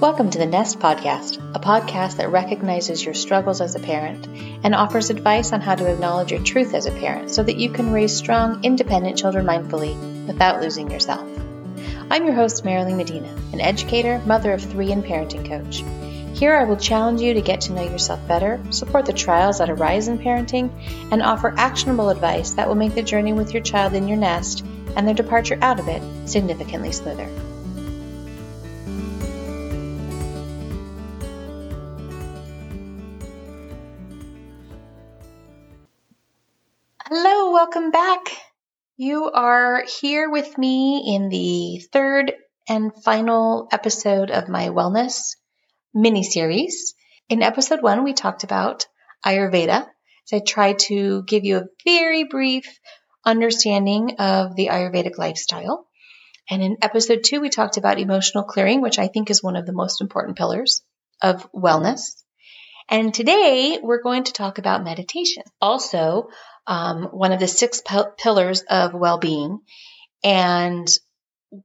Welcome to the Nest Podcast, a podcast that recognizes your struggles as a parent and offers advice on how to acknowledge your truth as a parent so that you can raise strong, independent children mindfully without losing yourself. I'm your host, Merrily Medina, an educator, mother of three, and parenting coach. Here I will challenge you to get to know yourself better, support the trials that arise in parenting, and offer actionable advice that will make the journey with your child in your nest and their departure out of it significantly smoother. Hello, welcome back. You are here with me in the third and final episode of my wellness mini series. In episode one, we talked about Ayurveda. So I tried to give you a very brief understanding of the Ayurvedic lifestyle. And in episode two, we talked about emotional clearing, which I think is one of the most important pillars of wellness. And today we're going to talk about meditation. Also, um, one of the six p- pillars of well-being and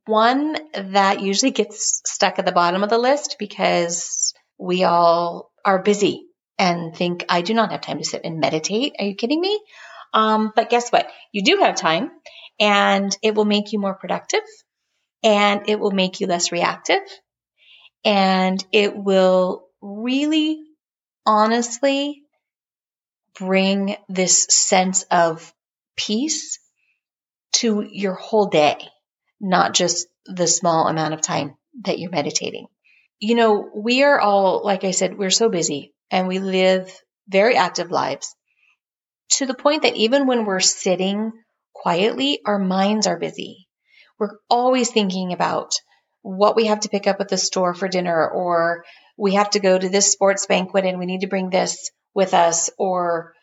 one that usually gets stuck at the bottom of the list because we all are busy and think I do not have time to sit and meditate. Are you kidding me? Um, but guess what? You do have time and it will make you more productive and it will make you less reactive and it will really honestly bring this sense of peace to your whole day, not just the small amount of time that you're meditating. You know, we are all, like I said, we're so busy and we live very active lives to the point that even when we're sitting quietly, our minds are busy. We're always thinking about what we have to pick up at the store for dinner, or we have to go to this sports banquet and we need to bring this with us or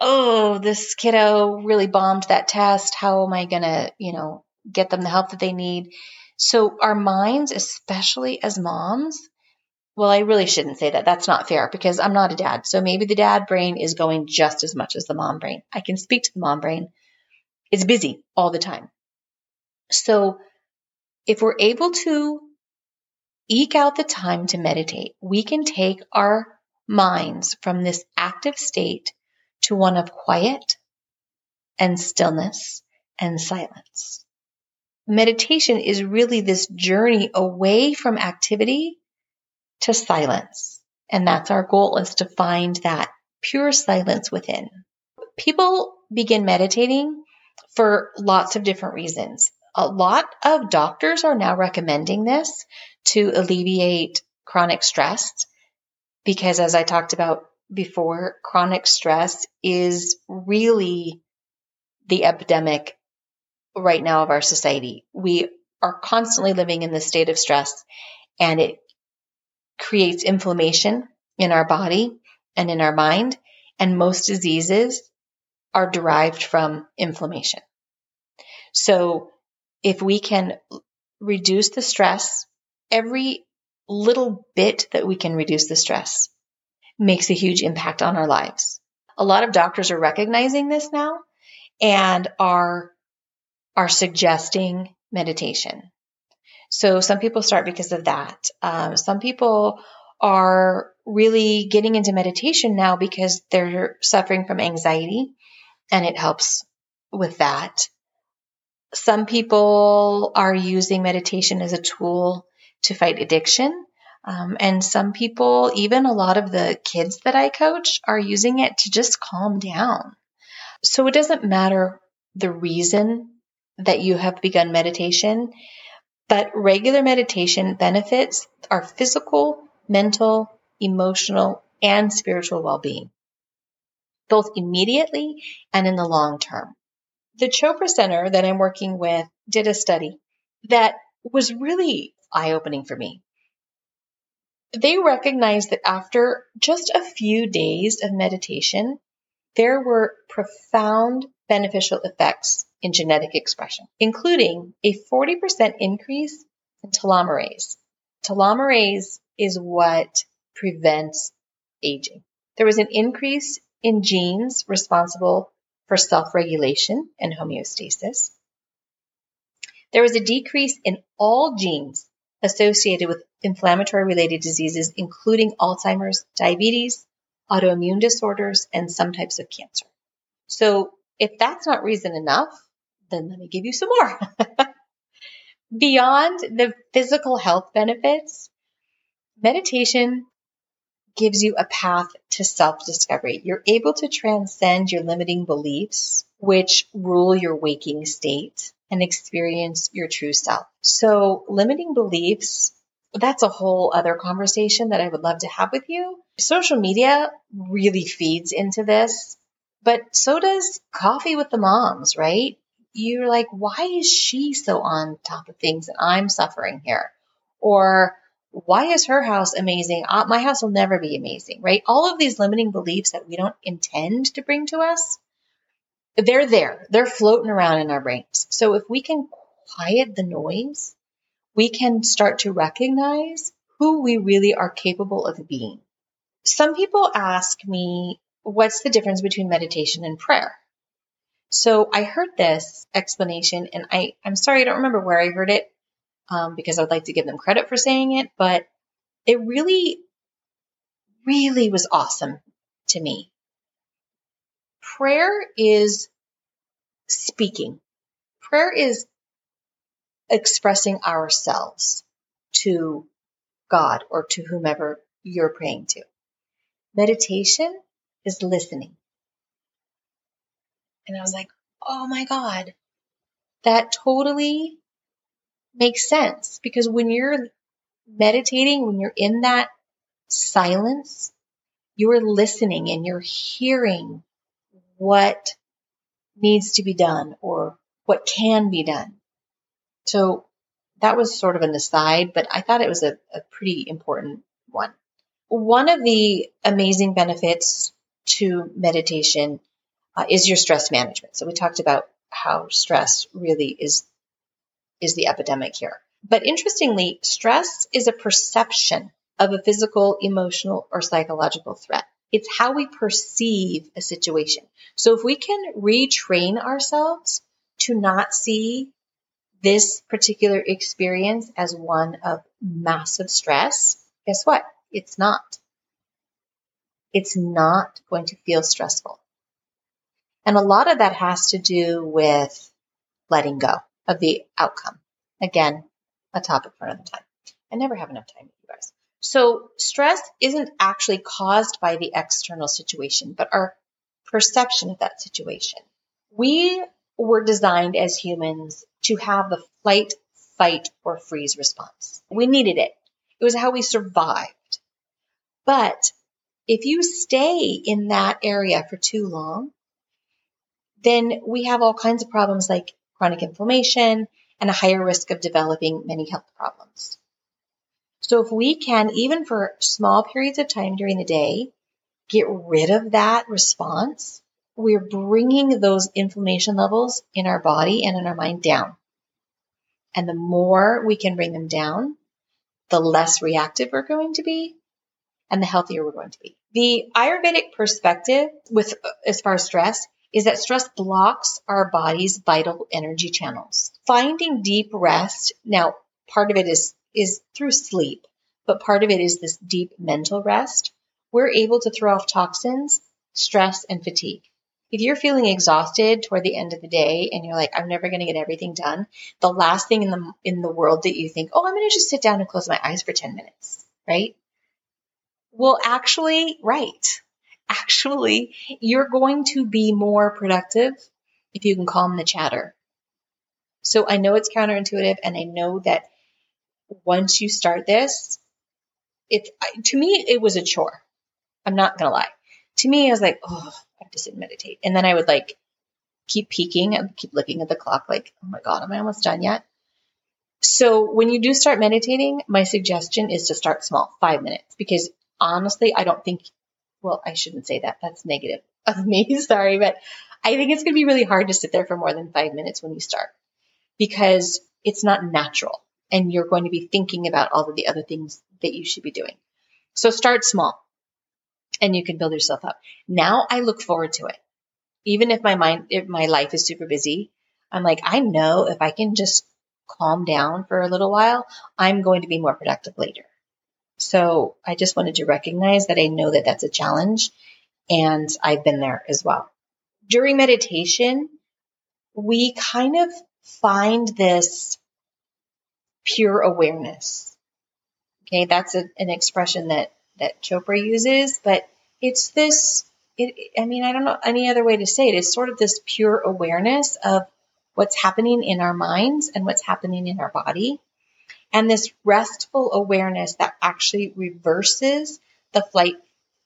oh this kiddo really bombed that test. How am i going to you know get them the help that they need? So our minds especially as moms well i really shouldn't say that. That's not fair because i'm not a dad. So maybe the dad brain is going just as much as the mom brain. I can speak to the mom brain. It's busy all the time. So if we're able to eke out the time to meditate we can take our minds from this active state to one of quiet and stillness and silence. Meditation is really this journey away from activity to silence. And that's our goal is to find that pure silence within. People begin meditating for lots of different reasons. A lot of doctors are now recommending this to alleviate chronic stress because as I talked about before, chronic stress is really the epidemic right now of our society. We are constantly living in this state of stress and it creates inflammation in our body and in our mind. And most diseases are derived from inflammation. So if we can reduce the stress, every little bit that we can reduce the stress makes a huge impact on our lives. A lot of doctors are recognizing this now and are are suggesting meditation. So some people start because of that. Um, some people are really getting into meditation now because they're suffering from anxiety and it helps with that. Some people are using meditation as a tool to fight addiction. Um, and some people, even a lot of the kids that I coach, are using it to just calm down. So it doesn't matter the reason that you have begun meditation, but regular meditation benefits our physical, mental, emotional, and spiritual well being, both immediately and in the long term. The Chopra Center that I'm working with did a study that was really eye opening for me. They recognized that after just a few days of meditation, there were profound beneficial effects in genetic expression, including a 40% increase in telomerase. Telomerase is what prevents aging. There was an increase in genes responsible for self regulation and homeostasis. There was a decrease in all genes associated with inflammatory related diseases, including Alzheimer's, diabetes, autoimmune disorders, and some types of cancer. So if that's not reason enough, then let me give you some more. Beyond the physical health benefits, meditation gives you a path to self discovery. You're able to transcend your limiting beliefs, which rule your waking state, and experience your true self. So, limiting beliefs, that's a whole other conversation that I would love to have with you. Social media really feeds into this, but so does coffee with the moms, right? You're like, why is she so on top of things and I'm suffering here? Or why is her house amazing? Uh, my house will never be amazing, right? All of these limiting beliefs that we don't intend to bring to us, they're there. They're floating around in our brains. So if we can quiet the noise, we can start to recognize who we really are capable of being. Some people ask me, what's the difference between meditation and prayer? So I heard this explanation and I, I'm sorry, I don't remember where I heard it um, because I would like to give them credit for saying it, but it really, really was awesome to me. Prayer is speaking. Prayer is expressing ourselves to God or to whomever you're praying to. Meditation is listening. And I was like, oh my God, that totally makes sense because when you're meditating, when you're in that silence, you're listening and you're hearing what needs to be done or what can be done. So that was sort of an aside, but I thought it was a, a pretty important one. One of the amazing benefits to meditation uh, is your stress management. So we talked about how stress really is is the epidemic here. But interestingly, stress is a perception of a physical, emotional, or psychological threat. It's how we perceive a situation. So if we can retrain ourselves to not see this particular experience as one of massive stress, guess what? It's not. It's not going to feel stressful. And a lot of that has to do with letting go of the outcome. Again, a topic for another time. I never have enough time with you guys. So stress isn't actually caused by the external situation, but our perception of that situation. We were designed as humans to have the flight, fight, or freeze response. We needed it. It was how we survived. But if you stay in that area for too long, then we have all kinds of problems like chronic inflammation and a higher risk of developing many health problems. So if we can, even for small periods of time during the day, get rid of that response, we're bringing those inflammation levels in our body and in our mind down. And the more we can bring them down, the less reactive we're going to be and the healthier we're going to be. The Ayurvedic perspective with as far as stress is that stress blocks our body's vital energy channels. Finding deep rest, now part of it is, is through sleep, but part of it is this deep mental rest. We're able to throw off toxins, stress, and fatigue. If you're feeling exhausted toward the end of the day and you're like, I'm never going to get everything done, the last thing in the, in the world that you think, oh, I'm going to just sit down and close my eyes for 10 minutes, right? Well, actually, right actually you're going to be more productive if you can calm the chatter. So I know it's counterintuitive and I know that once you start this, it's to me it was a chore. I'm not gonna lie. To me, I was like, oh, Sit and meditate, and then I would like keep peeking and keep looking at the clock, like, oh my god, am I almost done yet? So when you do start meditating, my suggestion is to start small, five minutes, because honestly, I don't think well, I shouldn't say that. That's negative of me. Sorry, but I think it's going to be really hard to sit there for more than five minutes when you start because it's not natural and you're going to be thinking about all of the other things that you should be doing. So start small and you can build yourself up. Now I look forward to it. Even if my mind, if my life is super busy, I'm like, I know if I can just calm down for a little while, I'm going to be more productive later. So I just wanted to recognize that I know that that's a challenge and I've been there as well. During meditation, we kind of find this pure awareness. Okay, that's a, an expression that that Chopra uses, but it's this. It, I mean, I don't know any other way to say it. It's sort of this pure awareness of what's happening in our minds and what's happening in our body, and this restful awareness that actually reverses the flight,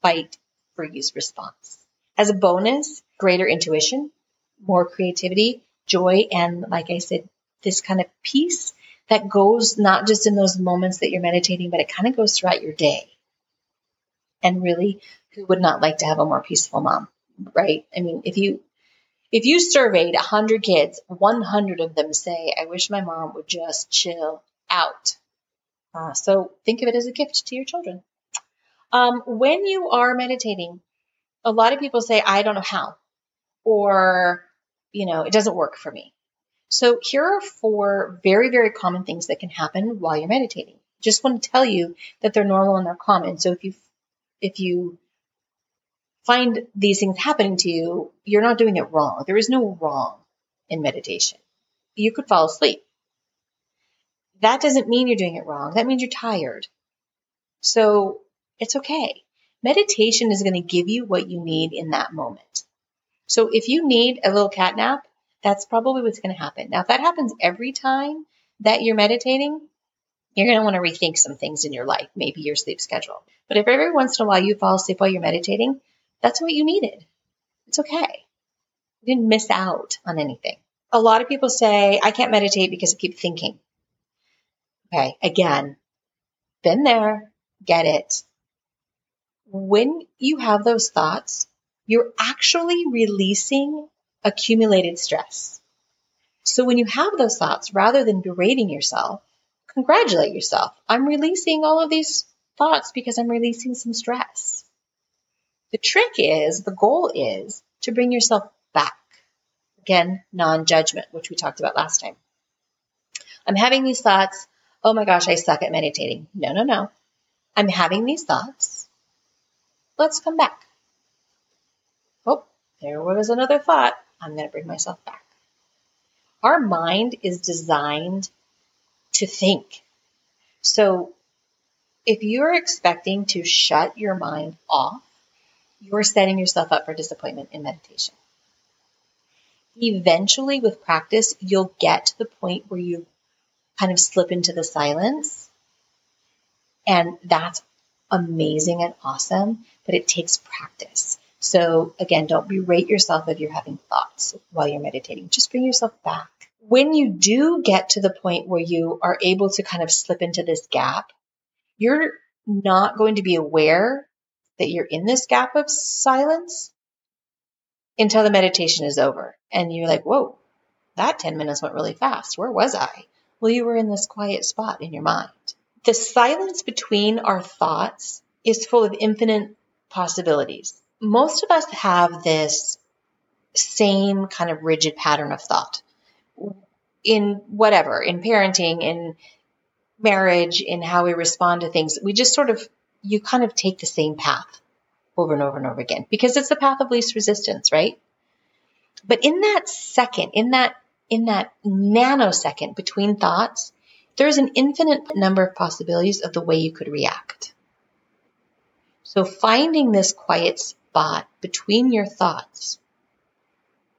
fight, freeze response. As a bonus, greater intuition, more creativity, joy, and like I said, this kind of peace that goes not just in those moments that you're meditating, but it kind of goes throughout your day. And really, who would not like to have a more peaceful mom, right? I mean, if you if you surveyed 100 kids, 100 of them say, I wish my mom would just chill out. Uh, so think of it as a gift to your children. Um, when you are meditating, a lot of people say, I don't know how, or, you know, it doesn't work for me. So here are four very, very common things that can happen while you're meditating. Just want to tell you that they're normal and they're common. So if you, if you find these things happening to you, you're not doing it wrong. There is no wrong in meditation. You could fall asleep. That doesn't mean you're doing it wrong. That means you're tired. So it's okay. Meditation is going to give you what you need in that moment. So if you need a little cat nap, that's probably what's going to happen. Now, if that happens every time that you're meditating, you're going to want to rethink some things in your life, maybe your sleep schedule. But if every once in a while you fall asleep while you're meditating, that's what you needed. It's okay. You didn't miss out on anything. A lot of people say, I can't meditate because I keep thinking. Okay, again, been there, get it. When you have those thoughts, you're actually releasing accumulated stress. So when you have those thoughts, rather than berating yourself, congratulate yourself. I'm releasing all of these thoughts because I'm releasing some stress. The trick is, the goal is to bring yourself back. Again, non judgment, which we talked about last time. I'm having these thoughts. Oh my gosh, I suck at meditating. No, no, no. I'm having these thoughts. Let's come back. Oh, there was another thought. I'm going to bring myself back. Our mind is designed to think. So if you're expecting to shut your mind off, you're setting yourself up for disappointment in meditation. Eventually, with practice, you'll get to the point where you kind of slip into the silence. And that's amazing and awesome, but it takes practice. So again, don't berate yourself if you're having thoughts while you're meditating. Just bring yourself back. When you do get to the point where you are able to kind of slip into this gap, you're not going to be aware that you're in this gap of silence until the meditation is over. And you're like, whoa, that 10 minutes went really fast. Where was I? Well, you were in this quiet spot in your mind. The silence between our thoughts is full of infinite possibilities most of us have this same kind of rigid pattern of thought in whatever, in parenting, in marriage, in how we respond to things. We just sort of, you kind of take the same path over and over and over again because it's the path of least resistance, right? But in that second, in that, in that nanosecond between thoughts, there's an infinite number of possibilities of the way you could react. So finding this quiet spot between your thoughts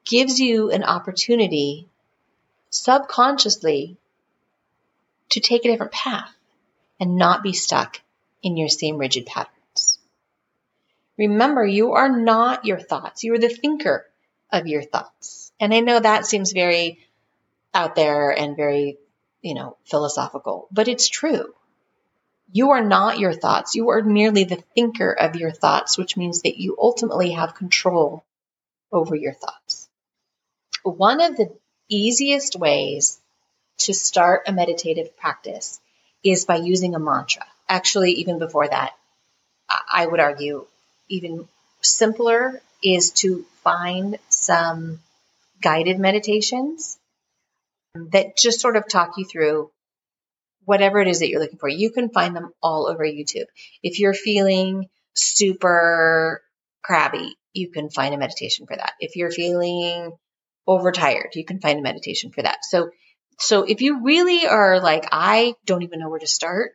gives you an opportunity subconsciously to take a different path and not be stuck in your same rigid patterns. Remember, you are not your thoughts. You are the thinker of your thoughts. And I know that seems very out there and very, you know, philosophical, but it's true. You are not your thoughts. You are merely the thinker of your thoughts, which means that you ultimately have control over your thoughts. One of the easiest ways to start a meditative practice is by using a mantra. Actually, even before that, I would argue even simpler is to find some guided meditations that just sort of talk you through whatever it is that you're looking for. You can find them all over YouTube. If you're feeling super crabby, you can find a meditation for that. If you're feeling overtired, you can find a meditation for that. So, so if you really are like, I don't even know where to start,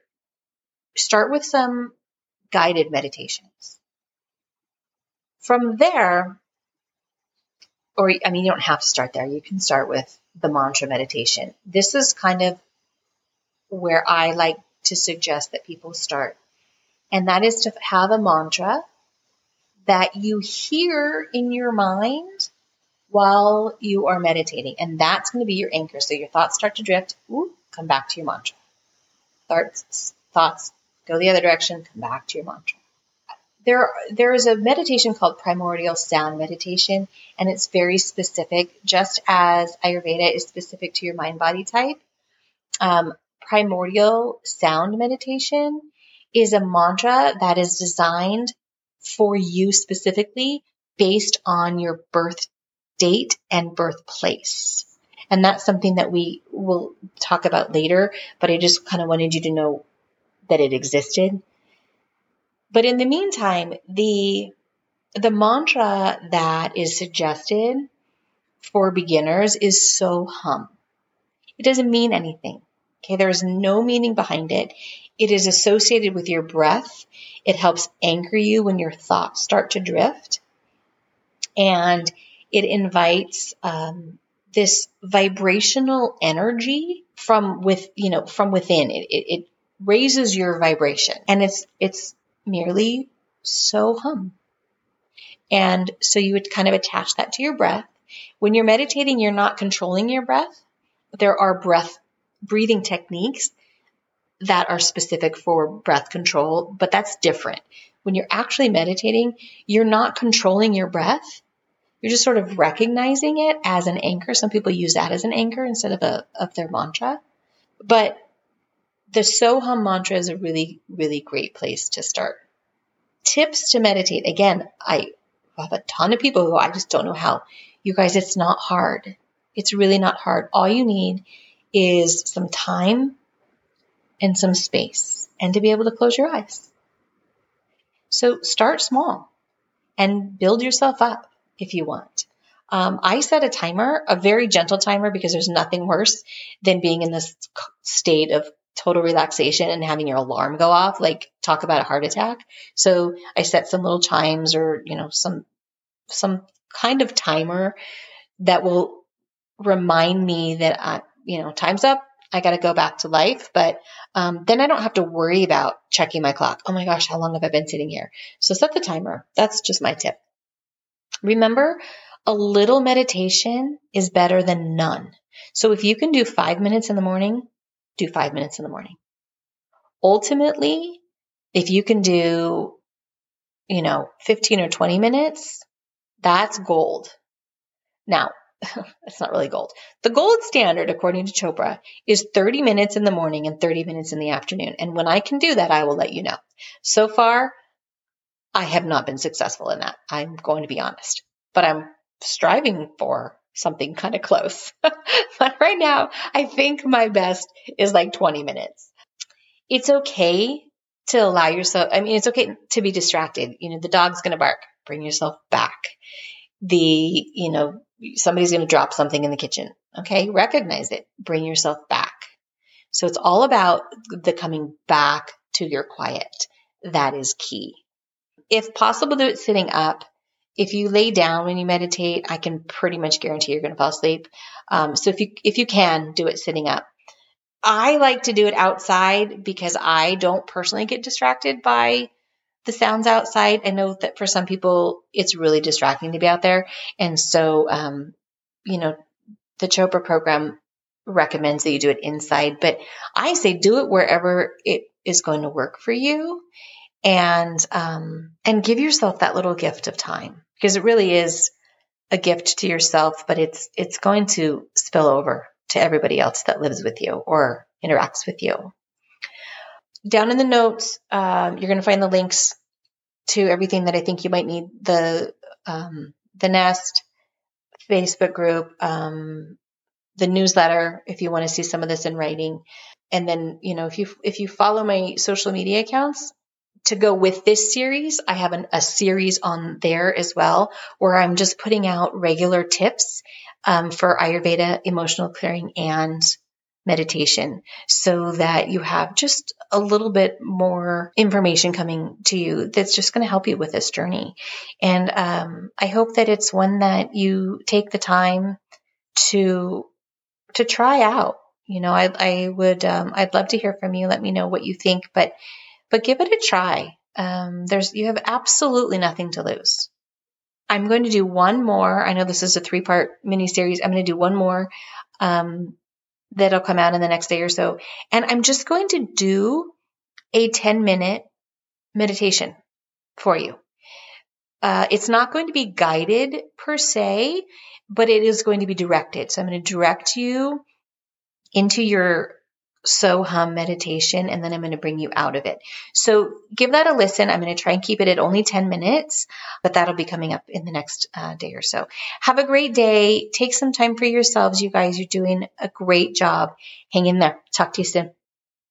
start with some guided meditations. From there, or I mean, you don't have to start there. You can start with the mantra meditation. This is kind of where I like to suggest that people start. And that is to have a mantra that you hear in your mind while you are meditating. And that's going to be your anchor. So your thoughts start to drift, ooh, come back to your mantra. Thoughts, thoughts go the other direction, come back to your mantra. There, there is a meditation called primordial sound meditation, and it's very specific, just as Ayurveda is specific to your mind body type. Um, primordial sound meditation is a mantra that is designed for you specifically based on your birth date and birthplace. And that's something that we will talk about later, but I just kind of wanted you to know that it existed. But in the meantime, the the mantra that is suggested for beginners is so hum. It doesn't mean anything. Okay, there is no meaning behind it. It is associated with your breath. It helps anchor you when your thoughts start to drift. And it invites um, this vibrational energy from with you know from within. It, it, it raises your vibration, and it's it's merely so hum. And so you would kind of attach that to your breath. When you're meditating, you're not controlling your breath. There are breath breathing techniques that are specific for breath control, but that's different. When you're actually meditating, you're not controlling your breath. You're just sort of recognizing it as an anchor. Some people use that as an anchor instead of a of their mantra. But the Soham mantra is a really, really great place to start. Tips to meditate. Again, I have a ton of people who I just don't know how. You guys, it's not hard. It's really not hard. All you need is some time and some space and to be able to close your eyes. So start small and build yourself up if you want. Um, I set a timer, a very gentle timer, because there's nothing worse than being in this state of total relaxation and having your alarm go off. Like talk about a heart attack. So I set some little chimes or you know some some kind of timer that will remind me that I, you know, time's up. I got to go back to life. But um, then I don't have to worry about checking my clock. Oh my gosh, how long have I been sitting here? So set the timer. That's just my tip. Remember, a little meditation is better than none. So if you can do five minutes in the morning, do five minutes in the morning. Ultimately, if you can do, you know, 15 or 20 minutes, that's gold. Now, it's not really gold. The gold standard, according to Chopra, is 30 minutes in the morning and 30 minutes in the afternoon. And when I can do that, I will let you know. So far, I have not been successful in that. I'm going to be honest, but I'm striving for something kind of close. but right now, I think my best is like 20 minutes. It's okay to allow yourself, I mean, it's okay to be distracted. You know, the dog's going to bark, bring yourself back. The, you know, somebody's going to drop something in the kitchen. Okay. Recognize it. Bring yourself back. So it's all about the coming back to your quiet. That is key. If possible, do it sitting up. If you lay down when you meditate, I can pretty much guarantee you're going to fall asleep. Um, so if you if you can do it sitting up, I like to do it outside because I don't personally get distracted by the sounds outside. I know that for some people it's really distracting to be out there. And so, um, you know, the Chopra program recommends that you do it inside, but I say do it wherever it is going to work for you and, um, and give yourself that little gift of time because it really is a gift to yourself, but it's, it's going to spill over to everybody else that lives with you or interacts with you down in the notes, um, you're going to find the links to everything that I think you might need the um, the Nest Facebook group, um, the newsletter if you want to see some of this in writing. And then, you know, if you if you follow my social media accounts, to go with this series, I have an, a series on there as well where I'm just putting out regular tips um, for Ayurveda, emotional clearing, and meditation so that you have just a little bit more information coming to you that's just going to help you with this journey. And um, I hope that it's one that you take the time to to try out. You know, I, I would um, I'd love to hear from you. Let me know what you think, but but give it a try. Um, there's you have absolutely nothing to lose. I'm going to do one more. I know this is a three part mini series. I'm going to do one more um, that'll come out in the next day or so. And I'm just going to do a 10 minute meditation for you. Uh, it's not going to be guided per se, but it is going to be directed. So I'm going to direct you into your so hum meditation and then I'm going to bring you out of it. So give that a listen. I'm going to try and keep it at only 10 minutes, but that'll be coming up in the next uh, day or so. Have a great day. Take some time for yourselves. You guys, you're doing a great job. Hang in there. Talk to you soon.